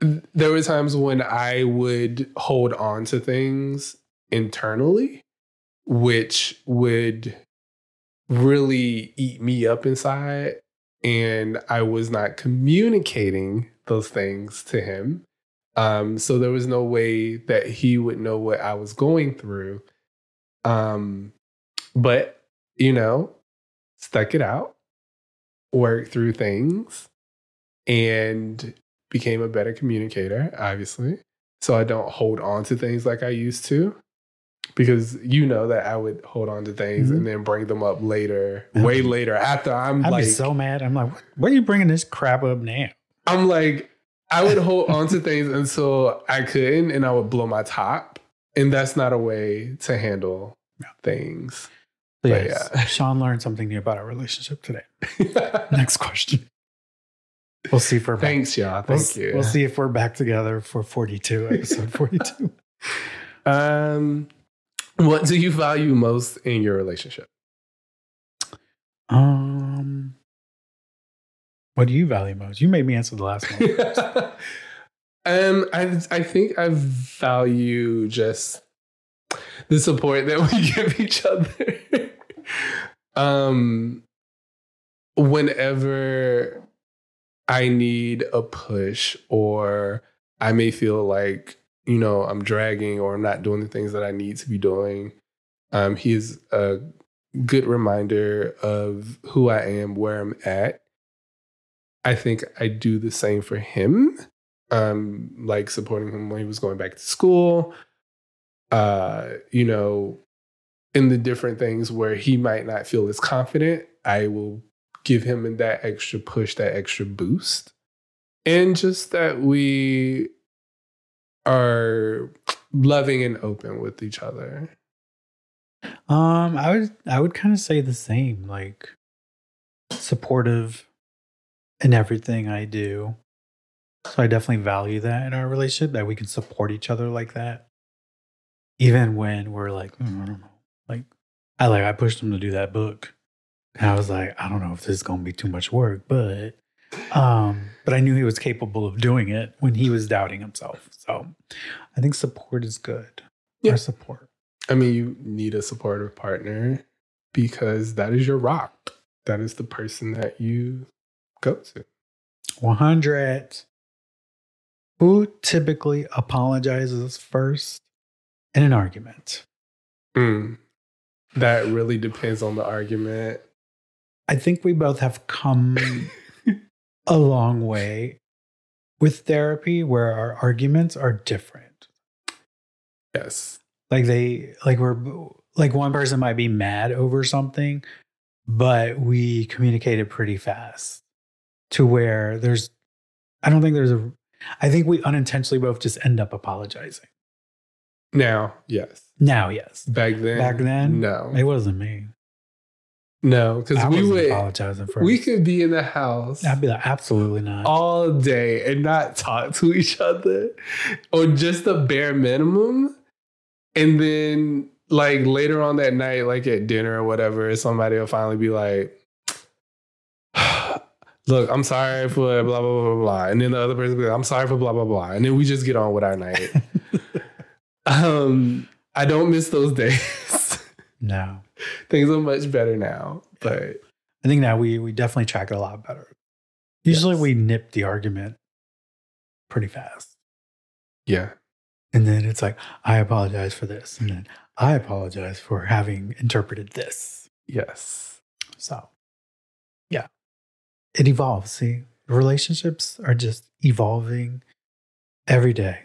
there were times when I would hold on to things internally which would really eat me up inside. And I was not communicating those things to him. Um, so there was no way that he would know what I was going through. Um, but, you know, stuck it out, worked through things, and became a better communicator, obviously. So I don't hold on to things like I used to because you know that I would hold on to things
Mhm.
and then bring them up later,
Yeah.
way later after I'm
I'd
like,
be so mad. I'm like, what are you bringing this crap up now?
I'm like, I would hold on to things until I couldn't and I would blow my top. And that's not a way to handle things.
So
But
yes,
yeah.
Shawn learned something new about our relationship today. Next question. We'll see if we're back.
Thanks, y'all.
We'll,
Thank you.
we'll see if we're back together for 42, episode 42.
Um, what do you value most in your relationship?
Um, what do you value most? You made me answer the last one.
um, I I think I value just the support that we give each other. um, whenever I need a push, or I may feel like you know I'm dragging, or I'm not doing the things that I need to be doing. Um, he is a good reminder of who I am, where I'm at. I think I do the same for him. Um, like supporting him when he was going back to school. Uh, you know, in the different things where he might not feel as confident, I will give him that extra push, that extra boost. And just that we are loving and open with each other.
Um, I would I would kind of say the same, like supportive in everything I do. So I definitely value that in our relationship that we can support each other like that. Even when we're like, "Mm, I don't know. Like I like I pushed him to do that book. And I was like, I don't know if this is gonna be too much work, but um, but I knew he was capable of doing it when he was doubting himself. So I think support is good.
Yeah.
Our support.
I mean, you need a supportive partner because that is your rock. That is the person that you go to.
100. Who typically apologizes first in an argument?
Mm. That really depends on the argument.
I think we both have come a long way with therapy where our arguments are different.
Yes.
Like they, like we're, like one person might be mad over something, but we communicated pretty fast to where there's, I don't think there's a, I think we unintentionally both just end up apologizing.
Now, yes.
Now, yes.
Back then,
Back then?
no.
It wasn't me.
No, because we would
apologizing for.
we could be in the house
I'd be like, absolutely not.
all day and not talk to each other or just the bare minimum. And then like later on that night, like at dinner or whatever, somebody will finally be like, look, I'm sorry for blah, blah, blah, blah, blah. And then the other person will be like, I'm sorry for blah, blah, blah. And then we just get on with our night. um, I don't miss those days.
no,
Things are much better now. But
I think now we we definitely track it a lot better. Usually
Yes.
we nip the argument pretty fast,
yeah.
and then it's like, I apologize for this, and then I apologize for having interpreted this.
Yes.
So, yeah, it evolves. See, relationships are just evolving every day.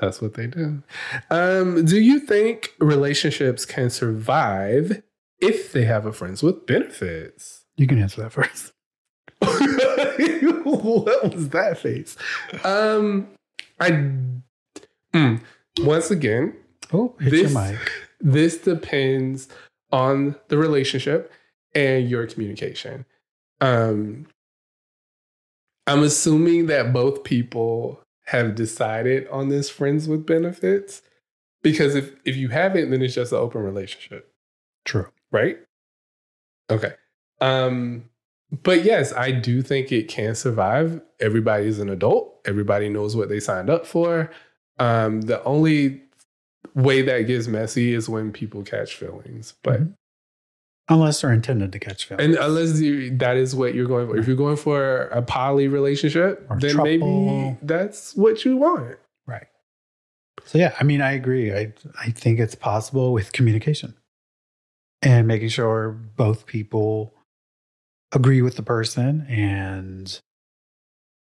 That's what they do. Um, do you think relationships can survive if they have a friends with benefits?
You can answer that first.
what was that face? Um, I mm, once again,
Oh, hit
This-
your mic.
this depends on the relationship and your communication. Um, I'm assuming that both people have decided on this friends with benefits because if if you haven't, then it's just an open relationship,
True.
right? Okay. Um, but yes, I do think it can survive. Everybody's an adult. Everybody knows what they signed up for. Um, the only way that gets messy is when people catch feelings. But
Mhm. Unless they're intended to catch feelings.
and unless you, that is what you're going for, if you're going for a poly relationship,
Or
then maybe that's what you want.
Right. So yeah, I mean, I agree. I I think it's possible with communication and making sure both people agree with the person and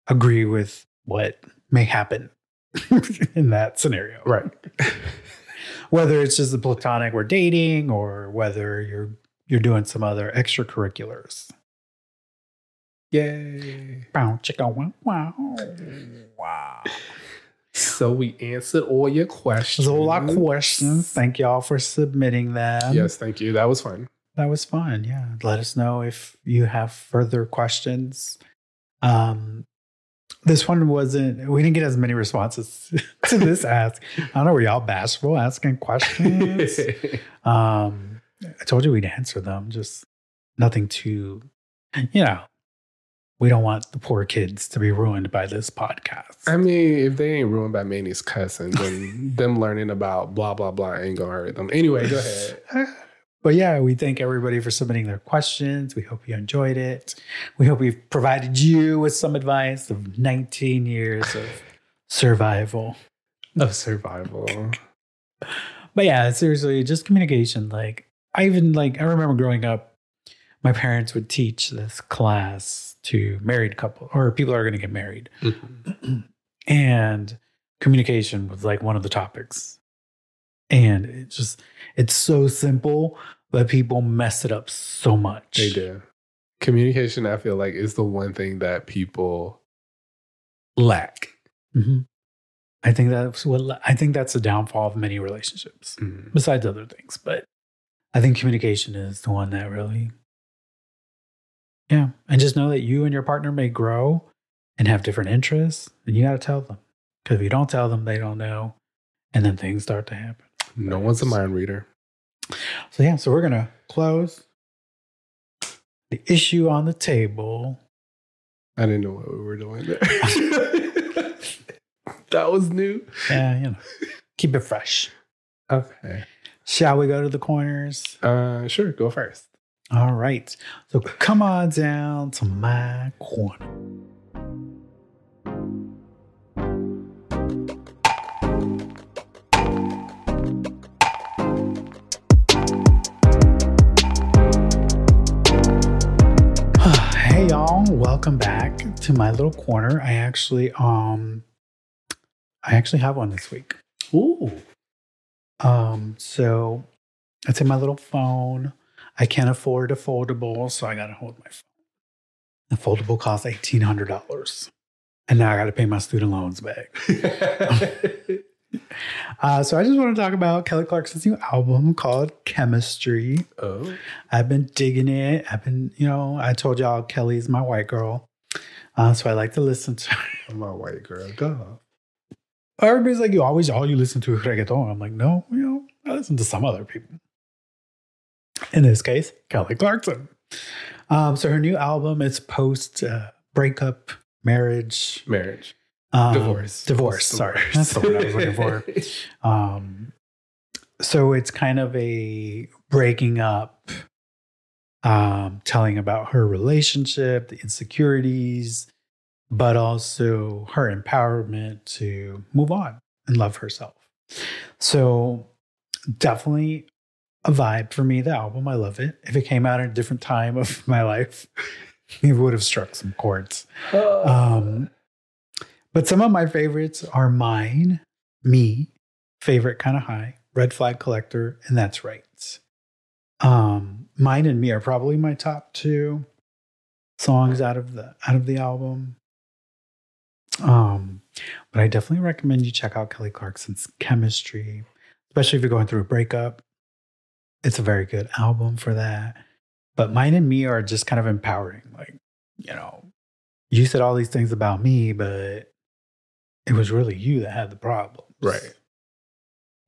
agree with what may happen in that scenario.
Right.
Whether it's just the platonic we're dating or whether you're you're doing some other extracurriculars.
Yay.
Bow, chicka, wow, wow. Wow.
So we answered all your questions.
There's a lot of questions. Thank y'all for submitting them.
Yes, thank you. That was fun.
That was fun. Yeah. Let us know if you have further questions. Um, this one wasn't, we didn't get as many responses to this ask. I don't know, were y'all bashful asking questions? um, I told you we'd answer them, just nothing too, you know, we don't want the poor kids to be ruined by this podcast.
I mean, if they ain't ruined by Manny's cussing, then them learning about blah blah blah ain't gonna hurt them. Anyway, go ahead.
But yeah, we thank everybody for submitting their questions. We hope you enjoyed it. We hope we've provided you with some advice of 19 years of survival.
Of survival.
But yeah, seriously, just communication. Like I even like I remember growing up, my parents would teach this class to married couple or people are going to get married. and communication was like one of the topics. And it just it's so simple, but people mess it up so much.
They do. Communication, I feel like, is the one thing that people lack.
Mhm. I think that's what I think that's the downfall of many relationships,
Mm.
besides other things. But I think communication is the one that really, yeah. And just know that you and your partner may grow and have different interests, and you got to tell them because if you don't tell them, they don't know, and then things start to happen.
No one's a mind reader.
So yeah, so we're gonna close the issue on the table.
I didn't know what we were doing there. that was new.
Yeah, you know, keep it fresh.
Okay.
Shall we go to the corners?
Uh, sure. Go first.
All right. So come on down to my corner. hey y'all, welcome back to my little corner. I actually um I actually have one this week.
Ooh.
Um, so it's in my little phone. I can't afford a foldable, so I gotta hold my phone. The foldable costs eighteen hundred dollars, and now I gotta pay my student loans back. Uh, so I just want to talk about Kelly Clarkson's new album called Chemistry.
Oh,
I've been digging it. I've been, you know, I told y'all Kelly's my white girl. Uh, so I like to listen to
I'm a white girl. Go.
Everybody's like, you always, all you listen to is reggaeton. I'm like, no, you know, I listen to some other people. In this case, Kelly Clarkson. Um, so her new album is post uh, breakup, marriage,
Marriage.
um,
Divorce.
Divorce. Sorry, that's the word I was looking for. Um, so it's kind of a breaking up, um, telling about her relationship, the insecurities, but also her empowerment to move on and love herself. So definitely a vibe for me, the album. I love it. If it came out at a different time of my life, it would have struck some chords. Um, but some of my favorites are mine, me, favorite kind of high, red flag collector, and that's right. Um, mine and me are probably my top two songs out of the out of the album. Um, but I definitely recommend you check out Kelly Clarkson's Chemistry, especially if you're going through a breakup. It's a very good album for that. But mine and me are just kind of empowering. Like, you know, you said all these things about me, but it was really you that had the problem.
Right.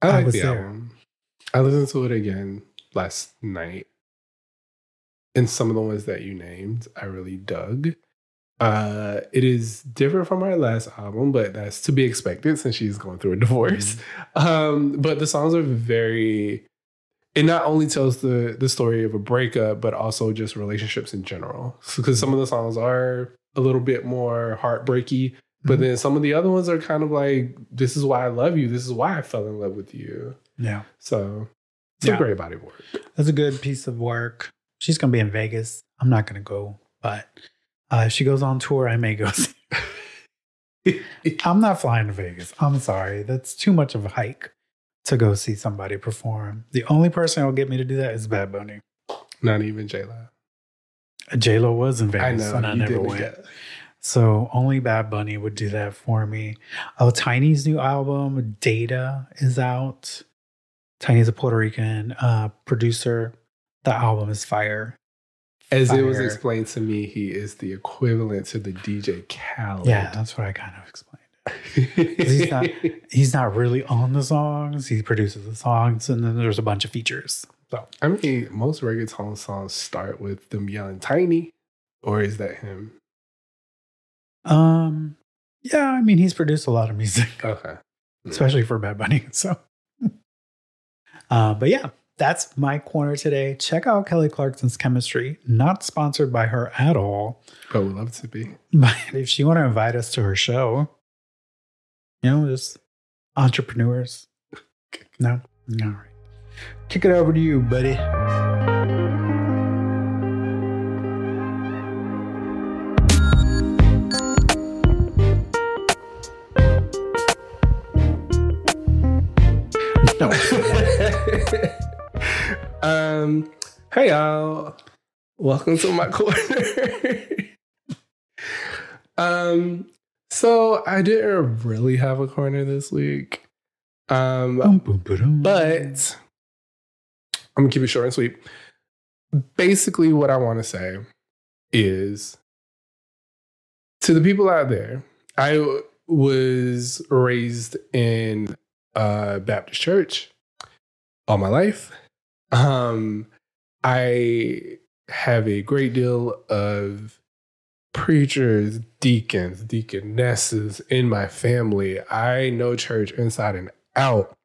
I
I
like
was
the
there.
album. I listened to it again last night. And some of the ones that you named, I really dug. Uh, it is different from our last album, but that's to be expected since she's going through a divorce. Um, but the songs are very it not only tells the the story of a breakup, but also just relationships in general. Because some of the songs are a little bit more heartbreaky, but
Mhm.
then some of the other ones are kind of like, "This is why I love you. This is why I fell in love with you."
Yeah.
So it's
Yeah.
a great body of work.
That's a good piece of work. She's going to be in Vegas. I'm not going to go, but uh, if she goes on tour, I may go. see- I'm not flying to Vegas. I'm sorry. That's too much of a hike to go see somebody perform. The only person that will get me to do that is Bad Bunny.
Not even J Lo.
J Lo was in
I
Vegas
know
and I never went.
get.
So only Bad Bunny would do that for me. Oh, Tainy's new album, Data, is out. Tainy's a Puerto Rican uh, producer. The album is fire.
As it was explained to me, he is the equivalent to the DJ Khaled.
Yeah, that's what I kind of explained. he's not- He's not really on the songs. He produces the songs, and then there's a bunch of features. So
I mean, most reggaeton songs start with them yelling "Tainy," or is that him?
um yeah, I mean he's produced a lot of music,
Okay.
especially for Bad Bunny. So uh, but yeah, that's my corner today. Check out Kelly Clarkson's chemistry. Not sponsored by her at all.
But would love to be.
But if she want to invite us to her show, you know, just entrepreneurs. No? All right. Kick it over to you, buddy.
Um, hey y'all, welcome to my corner. um, so I didn't really have a corner this week. Um, but I'm gonna keep it short and sweet. Basically, what I want to say is to the people out there, I w- was raised in a Baptist church all my life. Um, I have a great deal of preachers, deacons, deaconesses in my family. I know church inside and out.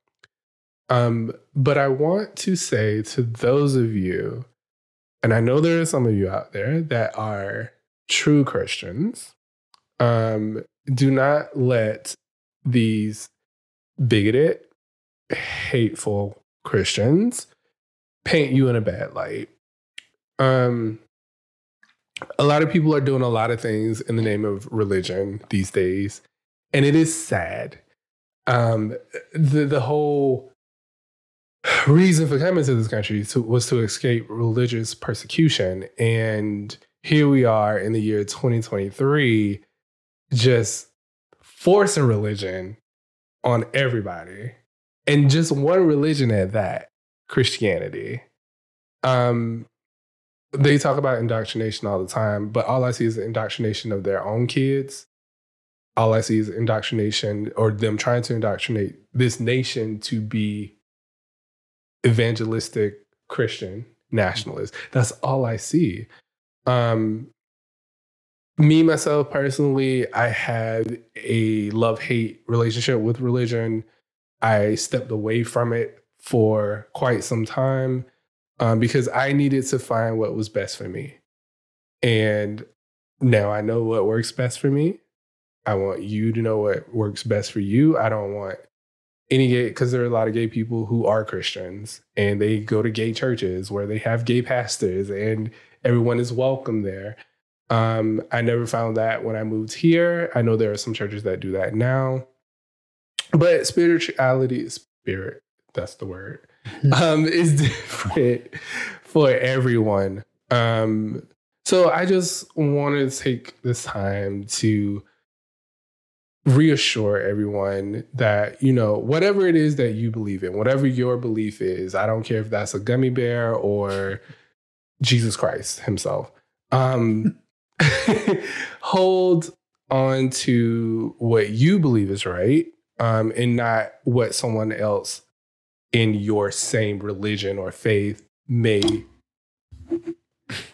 Um, but I want to say to those of you, and I know there are some of you out there that are true Christians, um, do not let these bigoted, hateful Christians paint you in a bad light. Um, a lot of people are doing a lot of things in the name of religion these days, and it is sad. Um, the the whole reason for coming to this country to, was to escape religious persecution, and here we are in the year 2023, just forcing religion on everybody, and just one religion at that, Christianity. Um, they talk about indoctrination all the time, but all I see is indoctrination of their own kids. All I see is indoctrination or them trying to indoctrinate this nation to be evangelistic Christian nationalists. That's all I see. Um, me myself personally, I had a love hate relationship with religion. I stepped away from it for quite some time um, because I needed to find what was best for me. And now I know what works best for me. I want you to know what works best for you. I don't want any gay, because there are a lot of gay people who are Christians and they go to gay churches where they have gay pastors and everyone is welcome there. Um, I never found that when I moved here. I know there are some churches that do that now. But spirituality, is spirit, that's the word, um, is different for everyone. Um, so I just wanted to take this time to reassure everyone that, you know, whatever it is that you believe in, whatever your belief is, I don't care if that's a gummy bear or Jesus Christ himself. Um, hold on to what you believe is right um, and not what someone else in your same religion or faith may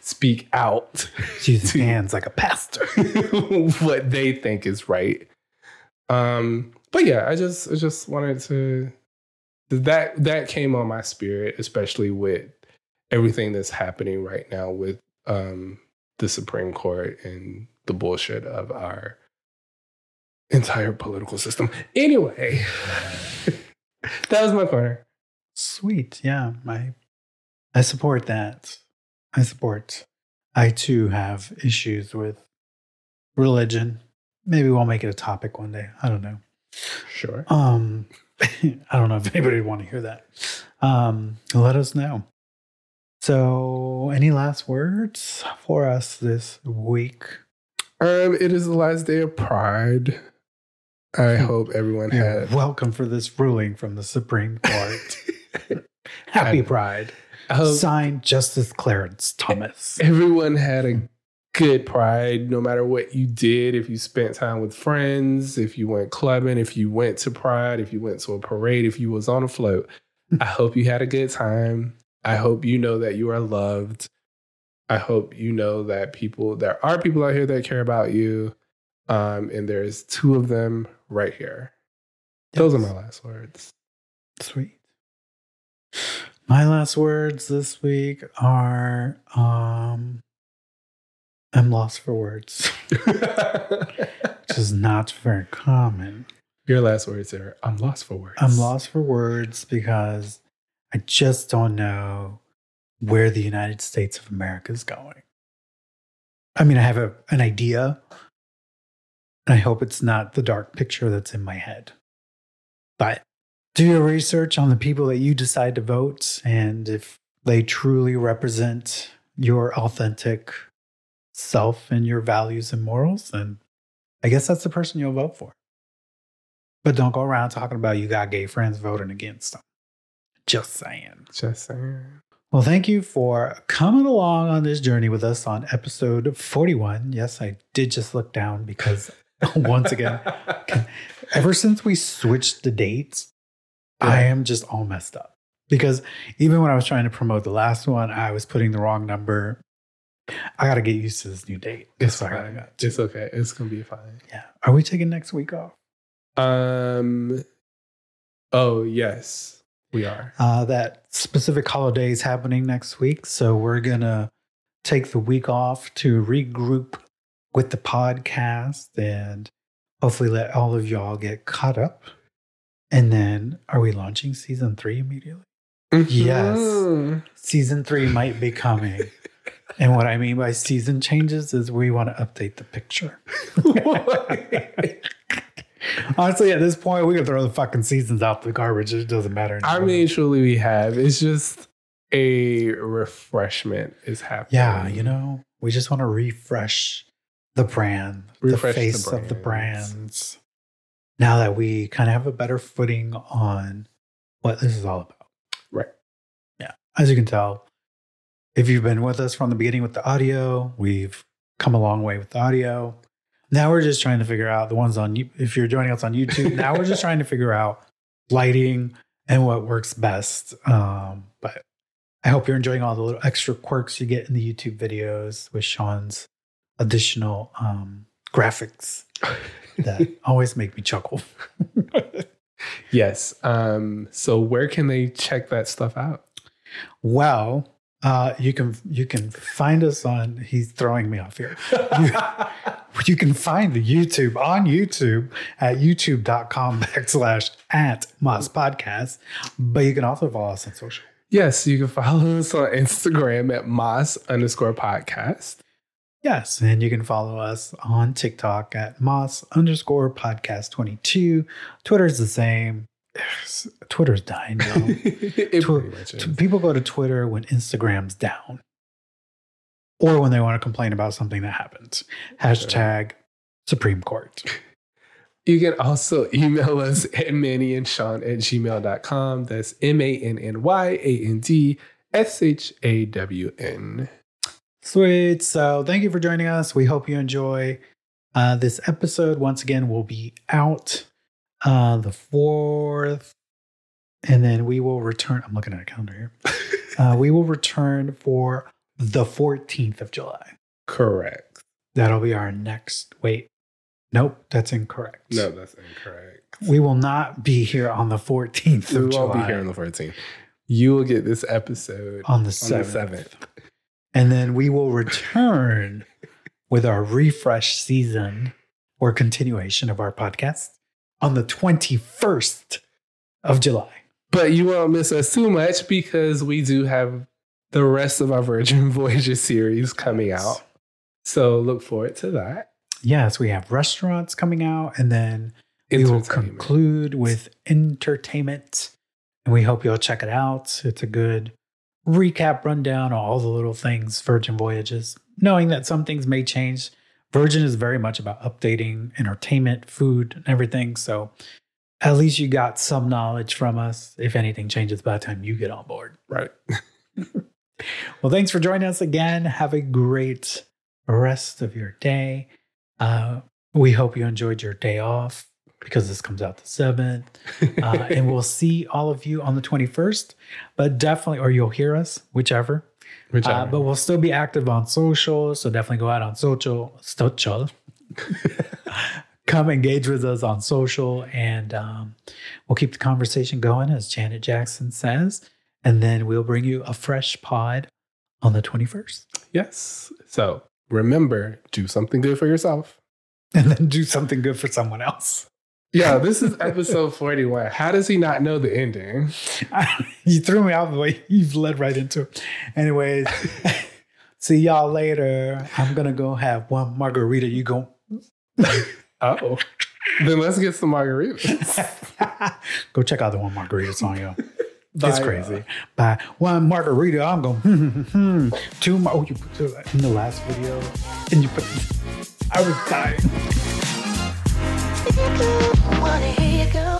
speak out
Jesus hands like a pastor.
what they think is right. Um, but yeah, I just I just wanted to that that came on my spirit, especially with everything that's happening right now with um the Supreme Court and the bullshit of our entire political system. Anyway, that was my corner.
Sweet. Yeah. I I support that. I support. I too have issues with religion. Maybe we'll make it a topic one day. I don't know.
Sure.
Um I don't know if anybody would want to hear that. Um let us know. So any last words for us this week?
Um, it is the last day of Pride. I hope everyone had
welcome for this ruling from the Supreme Court. Happy Pride.
Hope
Signed Justice Clarence Thomas.
everyone had a good pride no matter what you did. If you spent time with friends if you went clubbing if you went to pride if you went to a parade if you was on a float i hope you had a good time. I hope you know that you are loved. I hope you know that people there are people out here that care about you. Um, and there's two of them right here. Those are my last words.
Sweet. My last words this week are um I'm lost for words, which is not very common.
your last words are i'm lost for words
I'm lost for words because I just don't know where the United States of America is going. I mean, I have a, an idea. And I hope it's not the dark picture that's in my head. But do your research on the people that you decide to vote and if they truly represent your authentic self and your values and morals, then I guess that's the person you'll vote for. But don't go around talking about you got gay friends voting against them. Just saying.
just saying
Well, thank you for coming along on this journey with us on episode 41. Yes, I did just look down because once again, ever since we switched the dates, I am just all messed up. Because even when I was trying to promote the last one, I was putting the wrong number. I got to get used to this new date.
It's
That's
fine.
got to.
It's okay. It's gonna be fine.
Yeah. Are we taking next week off?
Um. Oh yes, we are.
Uh, that specific holiday is happening next week. So we're going to take the week off to regroup with the podcast and hopefully let all of y'all get caught up. And then are we launching season three immediately? Yes.
Mhm.
Season three might be coming. and what I mean by season changes is we want to update the picture. Honestly, at this point, we can throw the fucking seasons out the garbage. It doesn't matter.
I
anymore.
mean, truly, we have. It's just a refreshment is happening.
Yeah, you know, we just want to refresh the brand,
Refresh
the
the
face of the
brands.
Now that we kind of have a better footing on what this is all about.
Right.
Yeah. As you can tell, if you've been with us from the beginning with the audio, we've come a long way with the audio. Now we're just trying to figure out the ones on you. If you're joining us on YouTube, now we're just trying to figure out lighting and what works best. Um, but I hope you're enjoying all the little extra quirks you get in the YouTube videos with Shawn's additional um, graphics that always make me chuckle.
yes. Um, so where can they check that stuff out?
Well, uh, you can you can find us on. He's throwing me off here. You, you can find the YouTube on YouTube at youtube.com backslash at MAS Podcast. But you can also follow us on social.
Yes, you can follow us on Instagram at MAS underscore podcast.
Yes, and you can follow us on TikTok at MAS underscore podcast 22. Twitter's the same. Twitter's dying now.
it
Twi-
pretty much is.
T- People go to Twitter when Instagram's down or when they want to complain about something that happened. Hashtag Supreme Court.
You can also email us at Manny and Sean at gmail.com. That's M A N N Y A N D S H A W N.
Sweet. So thank you for joining us. We hope you enjoy uh, this episode. Once again, we'll be out uh, the 4th. And then we will return. I'm looking at a calendar here. Uh, we will return for the 14th of July.
Correct.
That'll be our next. Wait. Nope, that's incorrect.
No, that's incorrect.
We will not be here on the 14th
We won't
July.
be here on the 14th. You will get this episode
on the
on the
7th.
7th.
And then we will return with our refresh season or continuation of our podcast on the 21st of July.
But you won't miss us too much because we do have the rest of our Virgin Voyages series coming out. So look forward to that.
Yes, we have restaurants coming out, and then we will conclude with entertainment. And we hope you'll check it out. It's a good recap rundown all the little things Virgin Voyages, knowing that some things may change. Virgin is very much about updating entertainment, food, and everything. So at least you got some knowledge from us if anything changes by the time you get on board.
Right.
Well, thanks for joining us again. Have a great rest of your day. Uh, we hope you enjoyed your day off because this comes out the 7th. Uh, and we'll see all of you on the 21st, but definitely, or you'll hear us, whichever.
Whichever.
Uh, but we'll still be active on social. So definitely go out on social. Social. Come engage with us on social and um, we'll keep the conversation going, as Janet Jackson says. And then we'll bring you a fresh pod on the 21st.
yes. So remember, do something good for yourself.
And then do something good for someone else.
Yeah, this is episode 41. How does he not know the ending?
you threw me out the way you've led right into it. Anyways, see y'all later. I'm going to go have one margarita. You go.
Oh. then let's get some margaritas.
Go check out the one margarita song, yo.
Bye,
it's crazy. By one margarita, I'm going, hmm, hmm, hmm. Two. Oh, you put two in the last video. And you put, I was dying.
Wanna hear you go.